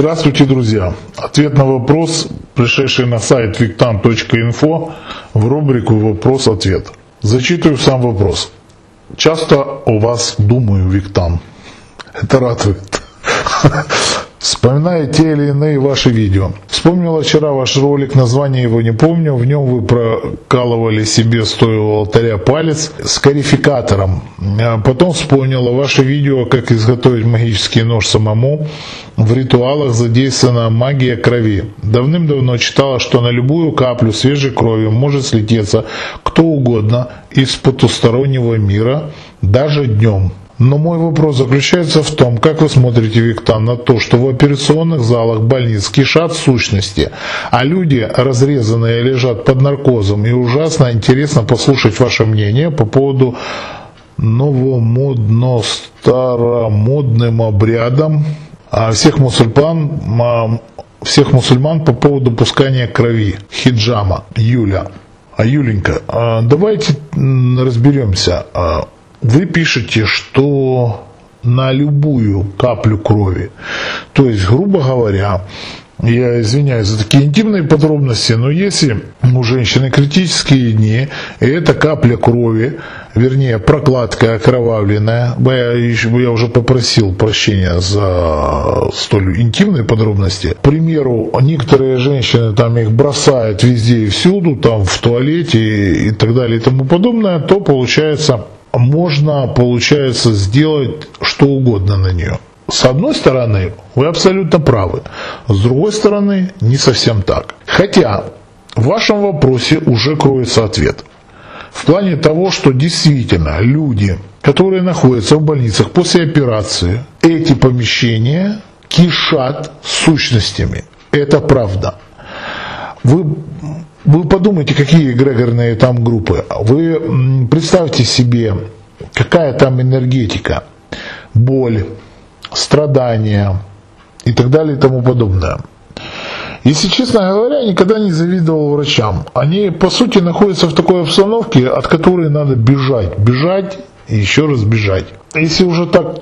Здравствуйте, друзья! Ответ на вопрос, пришедший на сайт victan.info в рубрику «Вопрос-ответ». Зачитываю сам вопрос. Часто о вас думаю, Виктан. Это радует. Вспоминая те или иные ваши видео. Вспомнила вчера ваш ролик, название его не помню. В нем вы прокалывали себе, стоя у алтаря, палец с карификатором. А потом вспомнила ваше видео, как изготовить магический нож самому. В ритуалах задействована магия крови. Давным-давно читала, что на любую каплю свежей крови может слететься кто угодно из потустороннего мира, даже днем. Но мой вопрос заключается в том, как вы смотрите, Виктор, на то, что в операционных залах больниц кишат сущности, а люди разрезанные лежат под наркозом, и ужасно интересно послушать ваше мнение по поводу новомодно-старомодным обрядам а всех мусульман, а, всех мусульман по поводу пускания крови, хиджама, Юля. А Юленька, а, давайте разберемся вы пишете, что на любую каплю крови, то есть, грубо говоря, я извиняюсь за такие интимные подробности, но если у женщины критические дни, и эта капля крови, вернее прокладка окровавленная, я, я уже попросил прощения за столь интимные подробности. К примеру, некоторые женщины там их бросают везде и всюду, там в туалете и так далее и тому подобное, то получается можно, получается, сделать что угодно на нее. С одной стороны, вы абсолютно правы. С другой стороны, не совсем так. Хотя в вашем вопросе уже кроется ответ. В плане того, что действительно люди, которые находятся в больницах после операции, эти помещения кишат сущностями. Это правда. Вы вы подумайте, какие эгрегорные там группы. Вы представьте себе, какая там энергетика, боль, страдания и так далее и тому подобное. Если честно говоря, никогда не завидовал врачам. Они, по сути, находятся в такой обстановке, от которой надо бежать. Бежать и еще раз бежать. Если уже так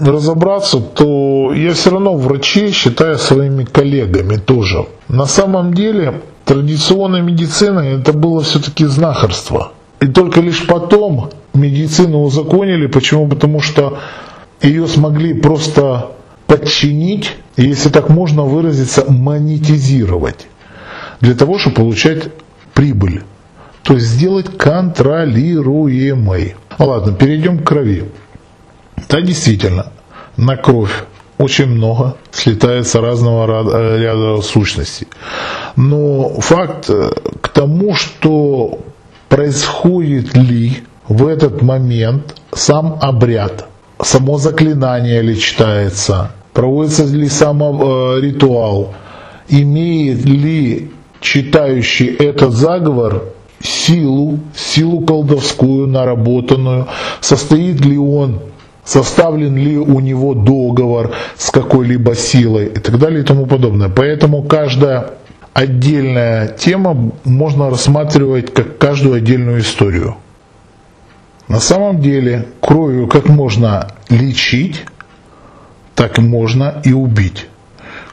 разобраться, то я все равно врачей считаю своими коллегами тоже. На самом деле традиционной медицина это было все-таки знахарство. И только лишь потом медицину узаконили. Почему? Потому что ее смогли просто подчинить, если так можно выразиться, монетизировать. Для того, чтобы получать прибыль. То есть сделать контролируемой. Ладно, перейдем к крови. Да, действительно, на кровь очень много слетается разного э, ряда сущностей. Но факт э, к тому, что происходит ли в этот момент сам обряд, само заклинание ли читается, проводится ли сам э, ритуал, имеет ли читающий этот заговор силу, силу колдовскую наработанную, состоит ли он составлен ли у него договор с какой-либо силой и так далее и тому подобное. Поэтому каждая отдельная тема можно рассматривать как каждую отдельную историю. На самом деле кровью как можно лечить, так можно и убить.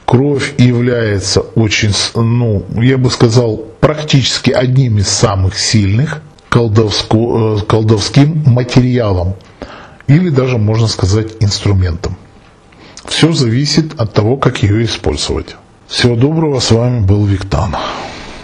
Кровь является очень, ну, я бы сказал, практически одним из самых сильных колдовско, э, колдовским материалом или даже, можно сказать, инструментом. Все зависит от того, как ее использовать. Всего доброго, с вами был Виктан.